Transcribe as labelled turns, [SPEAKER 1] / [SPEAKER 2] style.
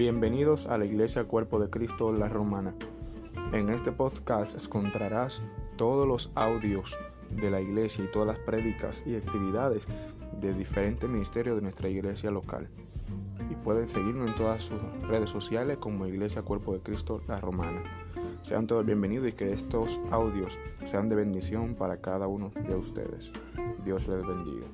[SPEAKER 1] Bienvenidos a la Iglesia Cuerpo de Cristo La Romana. En este podcast encontrarás todos los audios de la iglesia y todas las prédicas y actividades de diferentes ministerios de nuestra iglesia local. Y pueden seguirnos en todas sus redes sociales como Iglesia Cuerpo de Cristo La Romana. Sean todos bienvenidos y que estos audios sean de bendición para cada uno de ustedes. Dios les bendiga.